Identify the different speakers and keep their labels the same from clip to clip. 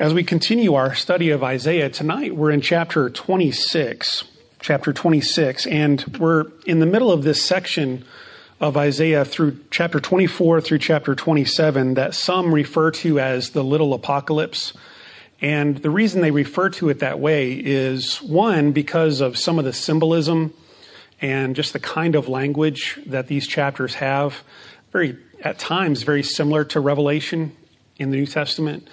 Speaker 1: As we continue our study of Isaiah tonight, we're in chapter 26. Chapter 26, and we're in the middle of this section of Isaiah through chapter 24 through chapter 27 that some refer to as the little apocalypse. And the reason they refer to it that way is one, because of some of the symbolism and just the kind of language that these chapters have. Very, at times, very similar to Revelation in the New Testament.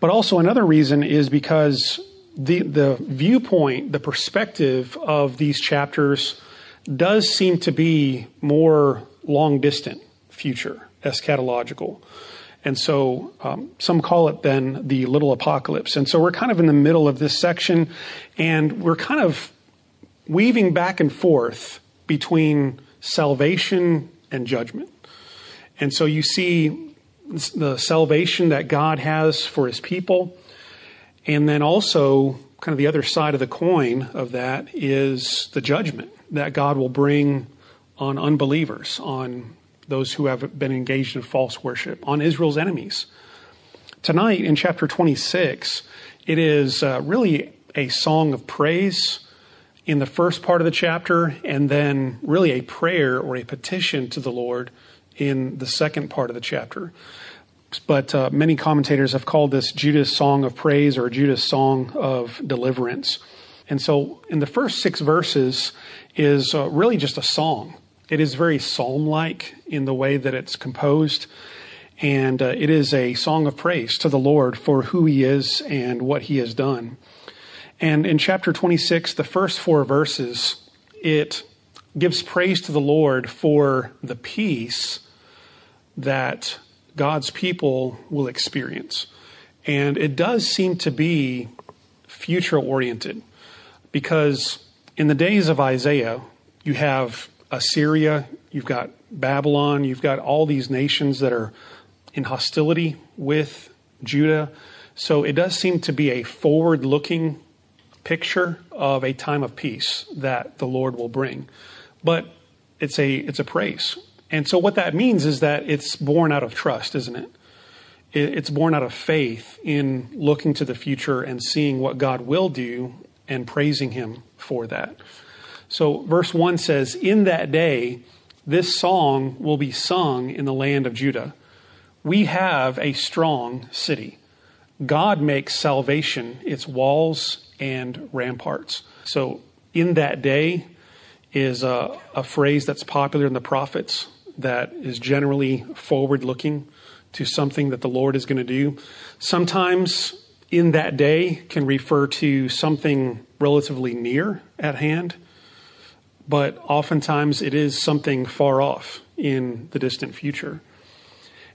Speaker 1: But also another reason is because the, the viewpoint, the perspective of these chapters does seem to be more long distant future, eschatological. And so um, some call it then the little apocalypse. And so we're kind of in the middle of this section and we're kind of weaving back and forth between salvation and judgment. And so you see the salvation that God has for his people. And then also, kind of the other side of the coin of that is the judgment that God will bring on unbelievers, on those who have been engaged in false worship, on Israel's enemies. Tonight in chapter 26, it is uh, really a song of praise in the first part of the chapter, and then really a prayer or a petition to the Lord in the second part of the chapter. But uh, many commentators have called this Judah's song of praise or Judah's song of deliverance. And so in the first six verses is uh, really just a song. It is very psalm like in the way that it's composed. And uh, it is a song of praise to the Lord for who he is and what he has done. And in chapter 26, the first four verses, it gives praise to the Lord for the peace that God's people will experience. And it does seem to be future oriented because in the days of Isaiah, you have Assyria, you've got Babylon, you've got all these nations that are in hostility with Judah. So it does seem to be a forward looking picture of a time of peace that the Lord will bring. But it's a, it's a praise. And so what that means is that it's born out of trust, isn't it? It's born out of faith in looking to the future and seeing what God will do and praising Him for that. So, verse 1 says, In that day, this song will be sung in the land of Judah. We have a strong city. God makes salvation its walls and ramparts. So, in that day is a, a phrase that's popular in the prophets that is generally forward looking to something that the Lord is going to do. Sometimes in that day can refer to something relatively near at hand, but oftentimes it is something far off in the distant future.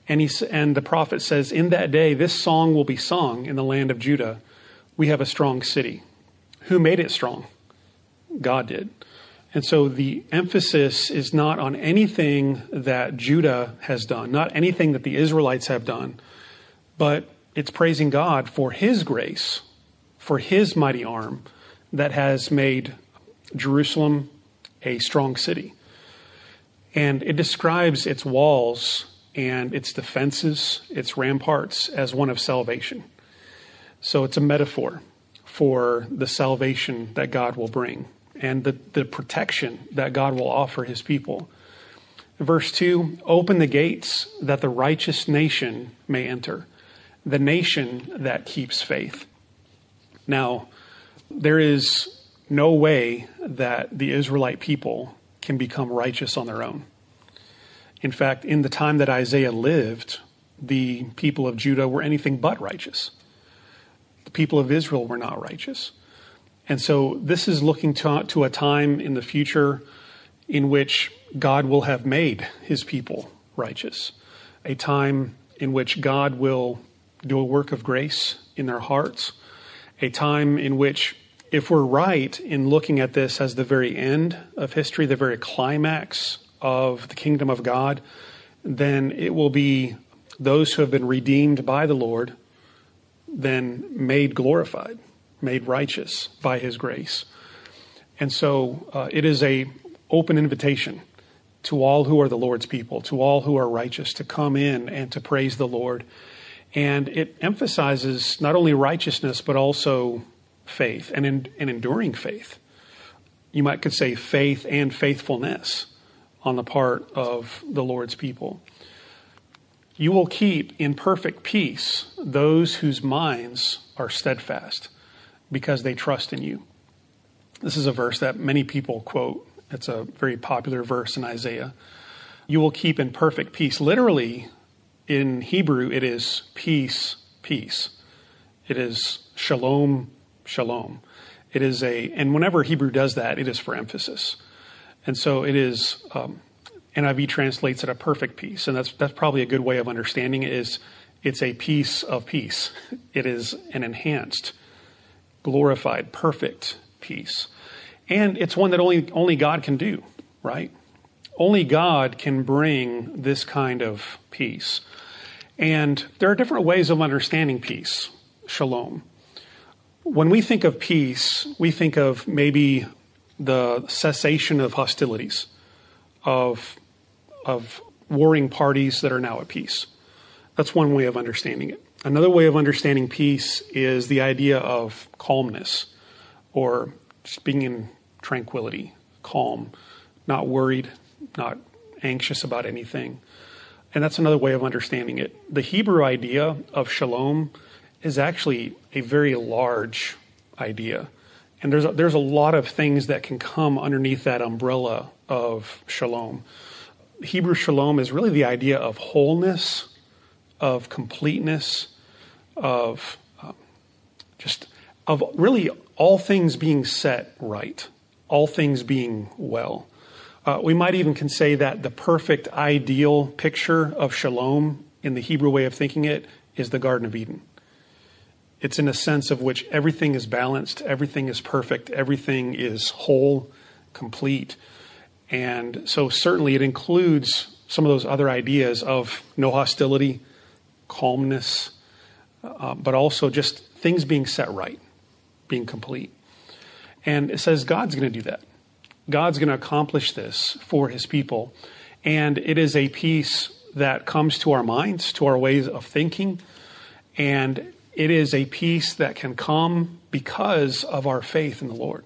Speaker 1: And, he, and the prophet says, In that day, this song will be sung in the land of Judah. We have a strong city. Who made it strong? God did. And so the emphasis is not on anything that Judah has done, not anything that the Israelites have done, but it's praising God for his grace, for his mighty arm that has made Jerusalem a strong city. And it describes its walls and its defenses, its ramparts, as one of salvation. So it's a metaphor for the salvation that God will bring and the, the protection that God will offer his people. Verse 2 Open the gates that the righteous nation may enter, the nation that keeps faith. Now, there is no way that the Israelite people can become righteous on their own. In fact, in the time that Isaiah lived, the people of Judah were anything but righteous. The people of Israel were not righteous. And so this is looking to, to a time in the future in which God will have made his people righteous, a time in which God will do a work of grace in their hearts, a time in which, if we're right in looking at this as the very end of history, the very climax of the kingdom of God, then it will be those who have been redeemed by the Lord, then made glorified made righteous by his grace. And so uh, it is a open invitation to all who are the Lord's people, to all who are righteous, to come in and to praise the Lord. And it emphasizes not only righteousness, but also faith and, in, and enduring faith. You might could say faith and faithfulness on the part of the Lord's people. You will keep in perfect peace those whose minds are steadfast because they trust in you. This is a verse that many people quote. It's a very popular verse in Isaiah. You will keep in perfect peace. Literally, in Hebrew, it is peace, peace. It is shalom, shalom. It is a, and whenever Hebrew does that, it is for emphasis. And so it is, um, NIV translates it a perfect peace. And that's, that's probably a good way of understanding it is it's a piece of peace. It is an enhanced, glorified, perfect peace. And it's one that only, only God can do, right? Only God can bring this kind of peace. And there are different ways of understanding peace, shalom. When we think of peace, we think of maybe the cessation of hostilities, of, of warring parties that are now at peace. That's one way of understanding it. Another way of understanding peace is the idea of calmness or just being in tranquility, calm, not worried, not anxious about anything. And that's another way of understanding it. The Hebrew idea of shalom is actually a very large idea. And there's a, there's a lot of things that can come underneath that umbrella of shalom. Hebrew shalom is really the idea of wholeness, of completeness, of um, just of really all things being set right, all things being well. Uh, we might even can say that the perfect ideal picture of shalom in the Hebrew way of thinking it is the Garden of Eden. It's in a sense of which everything is balanced, everything is perfect, everything is whole, complete. And so certainly it includes some of those other ideas of no hostility, calmness, uh, but also just things being set right, being complete. And it says God's going to do that. God's going to accomplish this for his people. And it is a peace that comes to our minds, to our ways of thinking. And it is a peace that can come because of our faith in the Lord.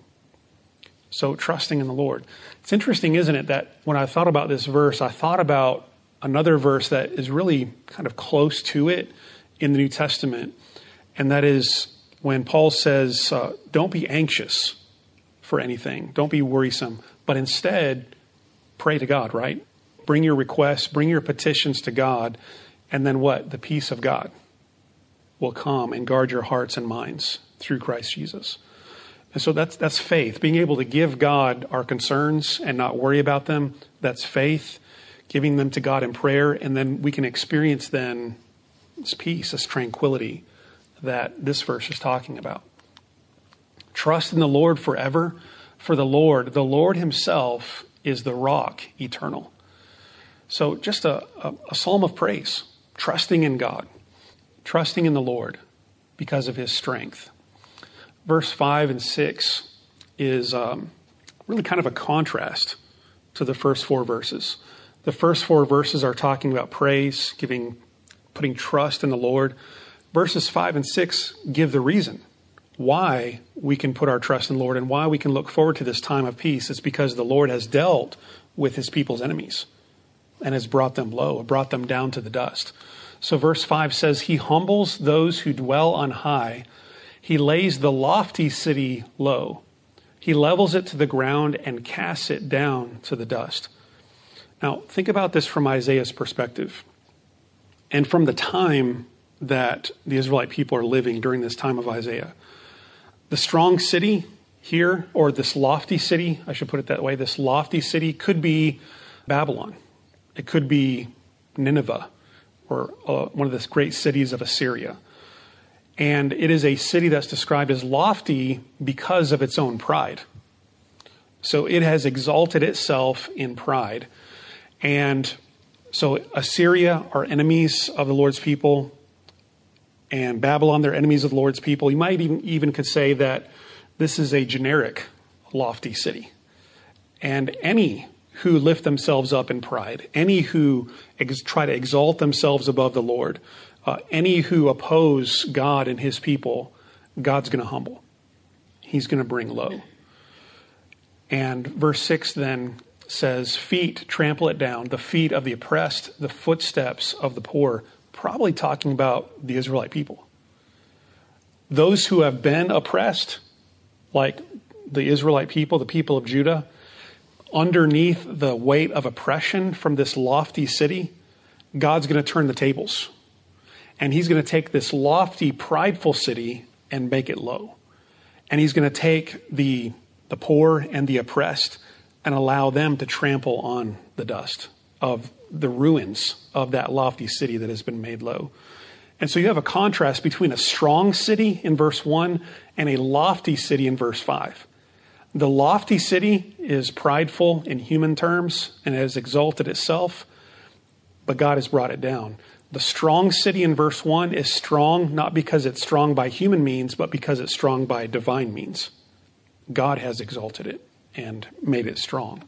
Speaker 1: So, trusting in the Lord. It's interesting, isn't it, that when I thought about this verse, I thought about another verse that is really kind of close to it in the New Testament. And that is when Paul says, uh, Don't be anxious for anything. Don't be worrisome, but instead pray to God, right? Bring your requests, bring your petitions to God, and then what? The peace of God will come and guard your hearts and minds through Christ Jesus. And so that's that's faith, being able to give God our concerns and not worry about them. That's faith, giving them to God in prayer, and then we can experience then this peace, this tranquility that this verse is talking about. Trust in the Lord forever, for the Lord, the Lord Himself, is the rock eternal. So, just a, a, a psalm of praise, trusting in God, trusting in the Lord because of His strength. Verse 5 and 6 is um, really kind of a contrast to the first four verses. The first four verses are talking about praise, giving, putting trust in the Lord. Verses 5 and 6 give the reason why we can put our trust in the Lord and why we can look forward to this time of peace It's because the Lord has dealt with his people's enemies and has brought them low, brought them down to the dust. So verse 5 says, He humbles those who dwell on high. He lays the lofty city low. He levels it to the ground and casts it down to the dust. Now, think about this from Isaiah's perspective and from the time that the Israelite people are living during this time of Isaiah. The strong city here, or this lofty city, I should put it that way, this lofty city could be Babylon. It could be Nineveh, or uh, one of the great cities of Assyria. And it is a city that's described as lofty because of its own pride. So it has exalted itself in pride. And so Assyria are enemies of the Lord's people and Babylon, they're enemies of the Lord's people. You might even, even could say that this is a generic lofty city. And any who lift themselves up in pride, any who ex- try to exalt themselves above the Lord, uh, any who oppose God and his people, God's going to humble. He's going to bring low. And verse 6 then says, Feet trample it down, the feet of the oppressed, the footsteps of the poor, probably talking about the Israelite people. Those who have been oppressed, like the Israelite people, the people of Judah, underneath the weight of oppression from this lofty city, God's going to turn the tables. And he's going to take this lofty, prideful city and make it low. And he's going to take the, the poor and the oppressed and allow them to trample on the dust of the ruins of that lofty city that has been made low. And so you have a contrast between a strong city in verse 1 and a lofty city in verse 5. The lofty city is prideful in human terms and has exalted itself, but God has brought it down. The strong city in verse 1 is strong not because it's strong by human means, but because it's strong by divine means. God has exalted it and made it strong.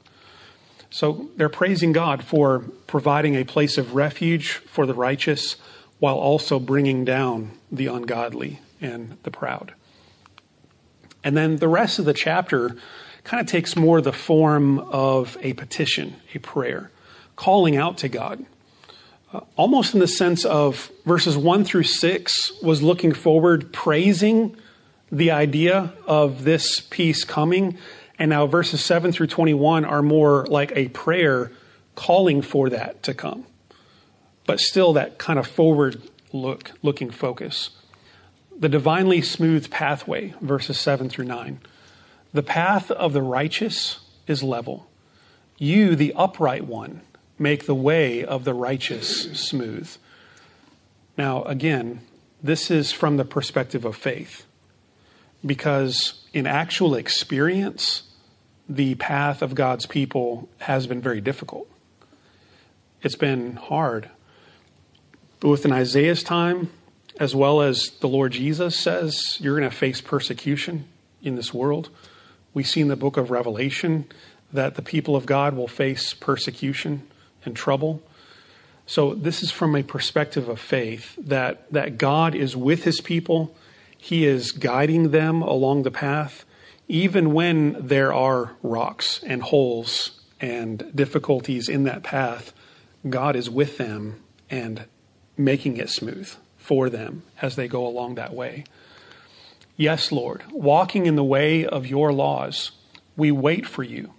Speaker 1: So they're praising God for providing a place of refuge for the righteous while also bringing down the ungodly and the proud. And then the rest of the chapter kind of takes more the form of a petition, a prayer, calling out to God. Uh, almost in the sense of verses 1 through 6 was looking forward, praising the idea of this peace coming. And now verses 7 through 21 are more like a prayer calling for that to come. But still that kind of forward look, looking focus. The divinely smooth pathway, verses 7 through 9. The path of the righteous is level. You, the upright one, make the way of the righteous smooth. Now, again, this is from the perspective of faith. Because in actual experience, the path of God's people has been very difficult. It's been hard. Both in Isaiah's time, as well as the Lord Jesus says, you're going to face persecution in this world. We see in the book of Revelation that the people of God will face persecution and trouble. So this is from a perspective of faith that, that God is with his people. He is guiding them along the path, even when there are rocks and holes and difficulties in that path. God is with them and making it smooth for them as they go along that way. Yes, Lord, walking in the way of your laws, we wait for you.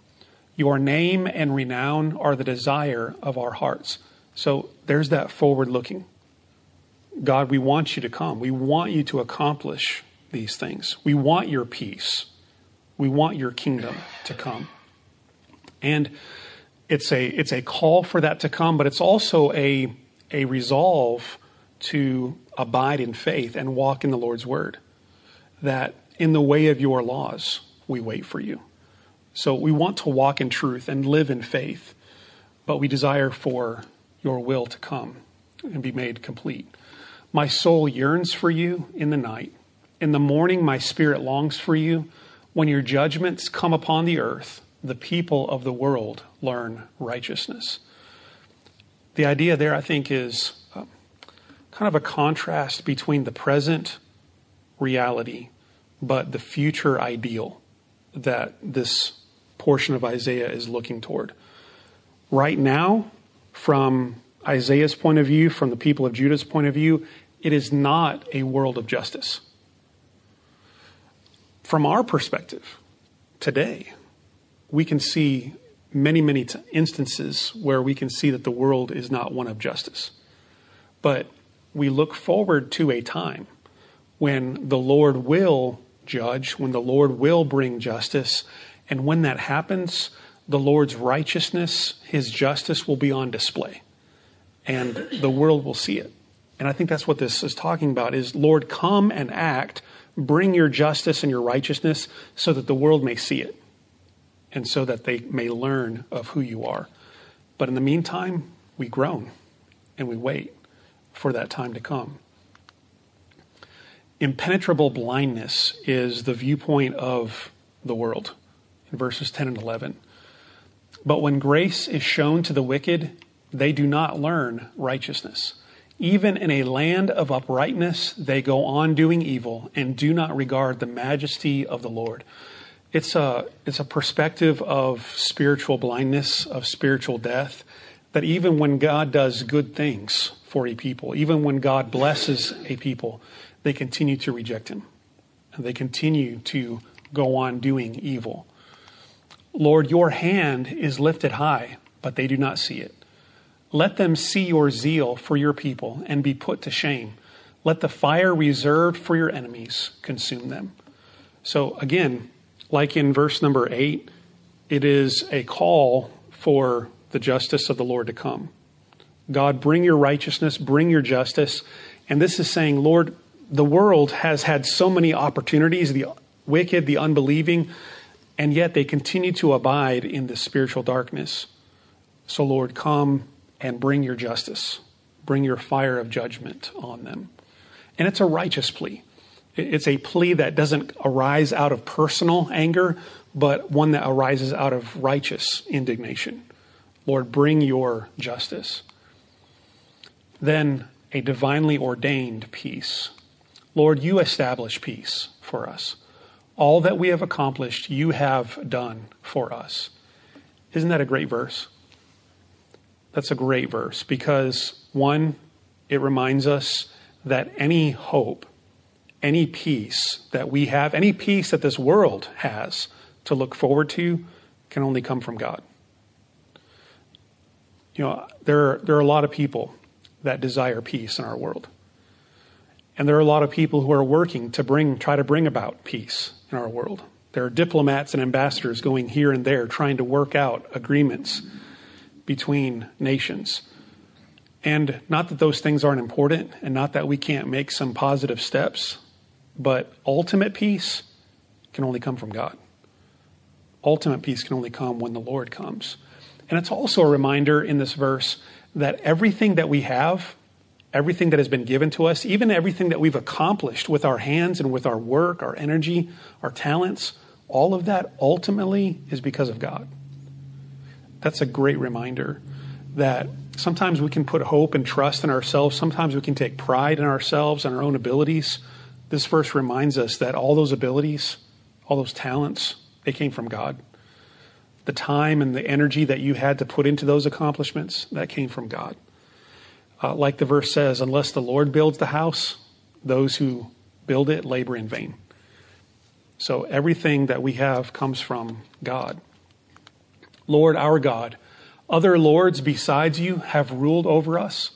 Speaker 1: Your name and renown are the desire of our hearts. So there's that forward looking. God, we want you to come. We want you to accomplish these things. We want your peace. We want your kingdom to come. And it's a it's a call for that to come, but it's also a a resolve to abide in faith and walk in the Lord's word. That in the way of your laws, we wait for you. So we want to walk in truth and live in faith, but we desire for your will to come and be made complete. My soul yearns for you in the night. In the morning, my spirit longs for you. When your judgments come upon the earth, the people of the world learn righteousness. The idea there, I think, is uh, kind of a contrast between the present reality but the future ideal that this portion of Isaiah is looking toward. Right now, from Isaiah's point of view, from the people of Judah's point of view, it is not a world of justice. From our perspective, today, we can see many, many t- instances where we can see that the world is not one of justice. But we look forward to a time when the Lord will judge, when the Lord will bring justice. And when that happens, the Lord's righteousness, his justice will be on display. And the world will see it. And I think that's what this is talking about is Lord, come and act, bring your justice and your righteousness so that the world may see it and so that they may learn of who you are. But in the meantime, we groan and we wait for that time to come. Impenetrable blindness is the viewpoint of the world in verses 10 and 11. But when grace is shown to the wicked, they do not learn righteousness. Even in a land of uprightness, they go on doing evil and do not regard the majesty of the Lord. It's a, it's a perspective of spiritual blindness, of spiritual death, that even when God does good things for a people, even when God blesses a people, they continue to reject Him. And they continue to go on doing evil. Lord, your hand is lifted high, but they do not see it. Let them see your zeal for your people and be put to shame. Let the fire reserved for your enemies consume them. So, again, like in verse number eight, it is a call for the justice of the Lord to come. God, bring your righteousness, bring your justice. And this is saying, Lord, the world has had so many opportunities, the wicked, the unbelieving, and yet they continue to abide in the spiritual darkness. So, Lord, come and bring your justice, bring your fire of judgment on them. And it's a righteous plea. It's a plea that doesn't arise out of personal anger, but one that arises out of righteous indignation. Lord, bring your justice. Then a divinely ordained peace. Lord, you establish peace for us. All that we have accomplished, you have done for us. Isn't that a great verse? That's a great verse because, one, it reminds us that any hope, any peace that we have, any peace that this world has to look forward to, can only come from God. You know, there are, there are a lot of people that desire peace in our world. And there are a lot of people who are working to bring, try to bring about peace in our world. There are diplomats and ambassadors going here and there trying to work out agreements between nations. And not that those things aren't important and not that we can't make some positive steps, but ultimate peace can only come from God. Ultimate peace can only come when the Lord comes. And it's also a reminder in this verse that everything that we have, everything that has been given to us, even everything that we've accomplished with our hands and with our work, our energy, our talents, all of that ultimately is because of God that's a great reminder that sometimes we can put hope and trust in ourselves. Sometimes we can take pride in ourselves and our own abilities. This verse reminds us that all those abilities, all those talents, they came from God. The time and the energy that you had to put into those accomplishments, that came from God. Uh, like the verse says, unless the Lord builds the house, those who build it labor in vain. So everything that we have comes from God. Lord our God, other lords besides you have ruled over us,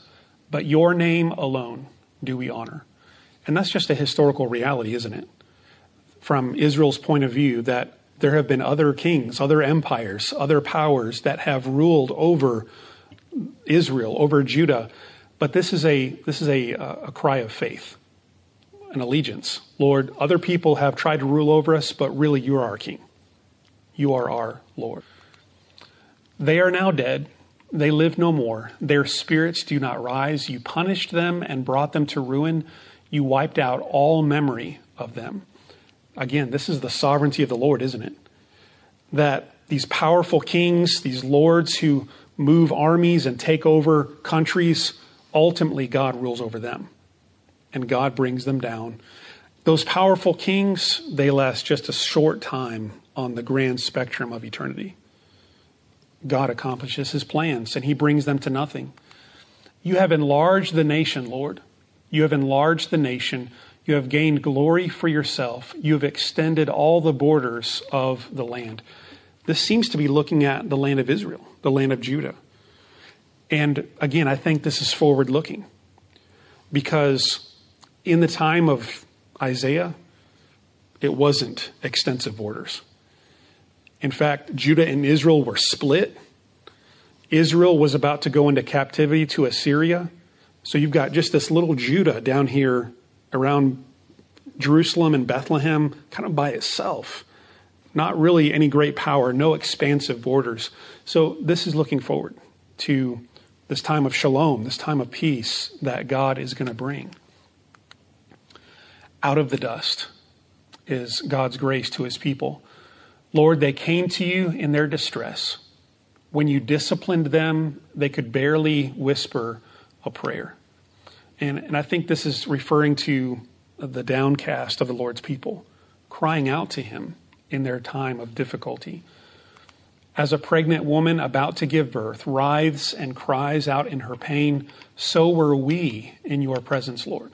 Speaker 1: but your name alone do we honor. And that's just a historical reality, isn't it? From Israel's point of view, that there have been other kings, other empires, other powers that have ruled over Israel, over Judah. But this is a, this is a, a cry of faith, an allegiance. Lord, other people have tried to rule over us, but really you are our king. You are our Lord. They are now dead. They live no more. Their spirits do not rise. You punished them and brought them to ruin. You wiped out all memory of them. Again, this is the sovereignty of the Lord, isn't it? That these powerful kings, these lords who move armies and take over countries, ultimately God rules over them. And God brings them down. Those powerful kings, they last just a short time on the grand spectrum of eternity. God accomplishes his plans and he brings them to nothing. You have enlarged the nation, Lord. You have enlarged the nation. You have gained glory for yourself. You have extended all the borders of the land. This seems to be looking at the land of Israel, the land of Judah. And again, I think this is forward looking because in the time of Isaiah, it wasn't extensive borders. In fact, Judah and Israel were split. Israel was about to go into captivity to Assyria. So you've got just this little Judah down here around Jerusalem and Bethlehem, kind of by itself. Not really any great power, no expansive borders. So this is looking forward to this time of shalom, this time of peace that God is going to bring. Out of the dust is God's grace to his people. Lord, they came to you in their distress. When you disciplined them, they could barely whisper a prayer. And, and I think this is referring to the downcast of the Lord's people, crying out to him in their time of difficulty. As a pregnant woman about to give birth writhes and cries out in her pain, so were we in your presence, Lord.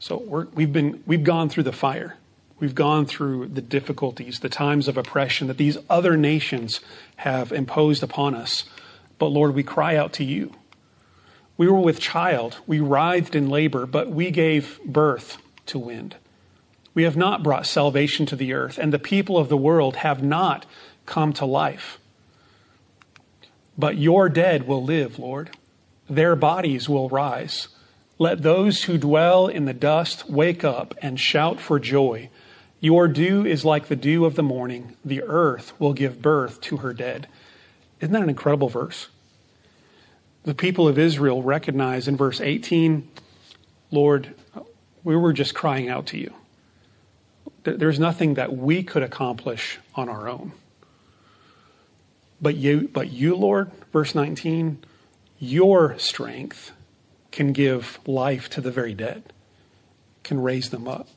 Speaker 1: So we have been, we've gone through the fire. We've gone through the difficulties, the times of oppression that these other nations have imposed upon us. But Lord, we cry out to you. We were with child. We writhed in labor, but we gave birth to wind. We have not brought salvation to the earth, and the people of the world have not come to life. But your dead will live, Lord. Their bodies will rise. Let those who dwell in the dust wake up and shout for joy. Your dew is like the dew of the morning. The earth will give birth to her dead. Isn't that an incredible verse? the people of Israel recognize in verse 18, Lord, we were just crying out to you. There's nothing that we could accomplish on our own. But you, but you, Lord, verse 19, your strength can give life to the very dead, can raise them up.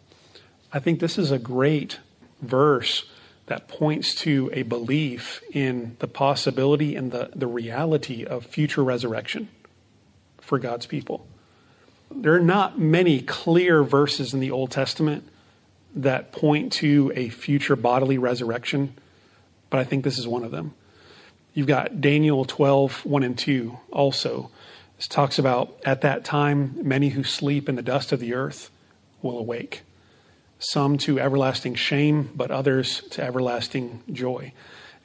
Speaker 1: I think this is a great verse that points to a belief in the possibility and the, the reality of future resurrection for God's people. There are not many clear verses in the Old Testament that point to a future bodily resurrection, but I think this is one of them. You've got Daniel 12, 1 and 2 also. This talks about at that time, many who sleep in the dust of the earth will awake some to everlasting shame, but others to everlasting joy.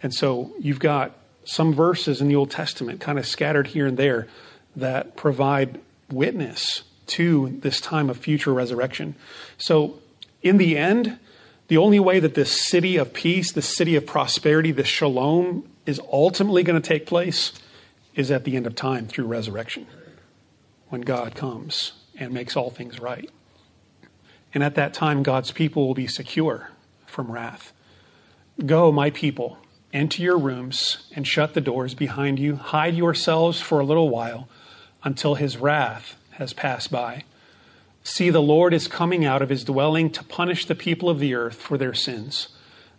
Speaker 1: And so you've got some verses in the Old Testament kind of scattered here and there that provide witness to this time of future resurrection. So in the end, the only way that this city of peace, this city of prosperity, this shalom is ultimately going to take place is at the end of time through resurrection when God comes and makes all things right. And at that time, God's people will be secure from wrath. Go, my people, enter your rooms and shut the doors behind you. Hide yourselves for a little while until his wrath has passed by. See, the Lord is coming out of his dwelling to punish the people of the earth for their sins.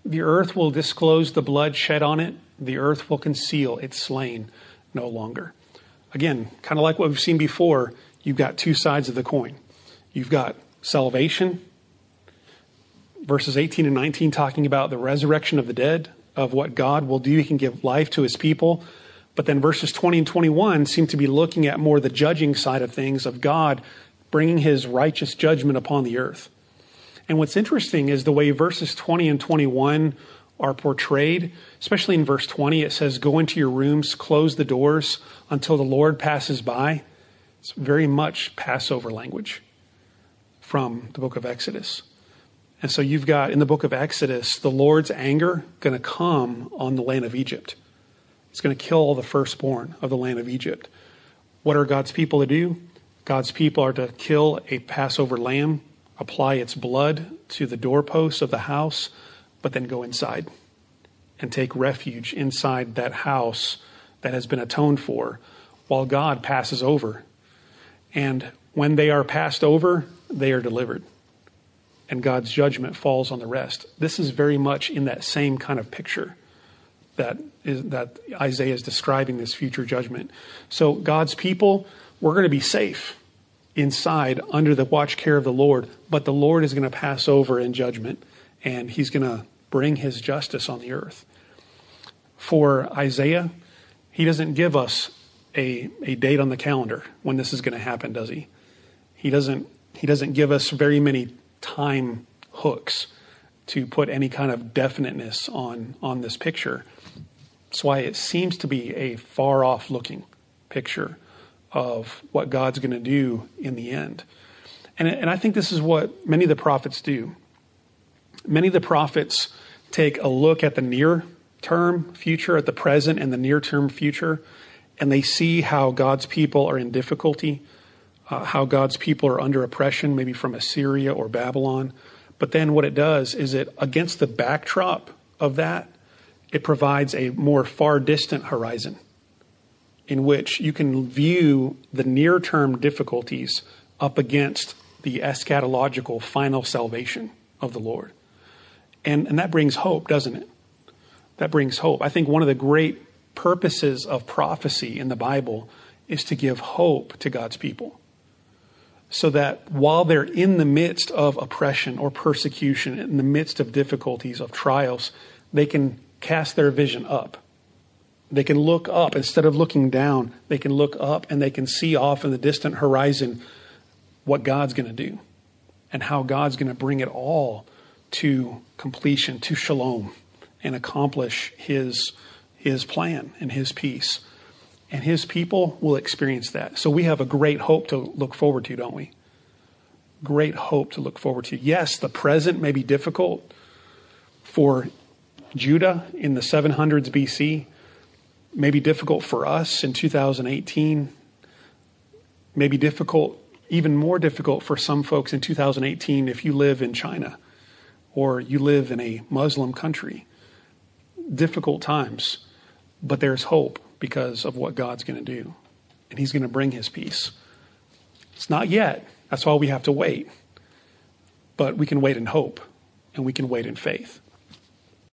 Speaker 1: The earth will disclose the blood shed on it, the earth will conceal its slain no longer. Again, kind of like what we've seen before, you've got two sides of the coin. You've got salvation. Verses 18 and 19 talking about the resurrection of the dead, of what God will do. He can give life to his people. But then verses 20 and 21 seem to be looking at more the judging side of things, of God bringing his righteous judgment upon the earth. And what's interesting is the way verses 20 and 21 are portrayed, especially in verse 20, it says, Go into your rooms, close the doors until the Lord passes by. It's very much Passover language from the book of Exodus. And so you've got in the book of Exodus, the Lord's anger going to come on the land of Egypt. It's going to kill all the firstborn of the land of Egypt. What are God's people to do? God's people are to kill a Passover lamb, apply its blood to the doorposts of the house, but then go inside and take refuge inside that house that has been atoned for while God passes over. And when they are passed over, they are delivered. And God's judgment falls on the rest. This is very much in that same kind of picture that is that Isaiah is describing this future judgment. So God's people, we're going to be safe inside under the watch care of the Lord, but the Lord is going to pass over in judgment and he's going to bring his justice on the earth. For Isaiah, he doesn't give us a, a date on the calendar when this is going to happen, does he? He doesn't he doesn't give us very many time hooks to put any kind of definiteness on, on this picture. That's why it seems to be a far off looking picture of what God's going to do in the end. And, and I think this is what many of the prophets do. Many of the prophets take a look at the near term future, at the present and the near term future, and they see how God's people are in difficulty uh, how God's people are under oppression, maybe from Assyria or Babylon. But then what it does is it, against the backdrop of that, it provides a more far distant horizon in which you can view the near term difficulties up against the eschatological final salvation of the Lord. And, and that brings hope, doesn't it? That brings hope. I think one of the great purposes of prophecy in the Bible is to give hope to God's people. So that while they're in the midst of oppression or persecution, in the midst of difficulties, of trials, they can cast their vision up. They can look up instead of looking down. They can look up and they can see off in the distant horizon what God's going to do and how God's going to bring it all to completion, to shalom, and accomplish His, His plan and His peace. And His people will experience that. So we have a great hope to look forward to, don't we? Great hope to look forward to. Yes, the present may be difficult for Judah in the 700s BC, may be difficult for us in 2018, may be difficult, even more difficult for some folks in 2018 if you live in China or you live in a Muslim country. Difficult times, but there's hope because of what God's going to do. And He's going to bring His peace. It's not yet. That's why we have to wait. But we can wait in hope and we can wait in faith.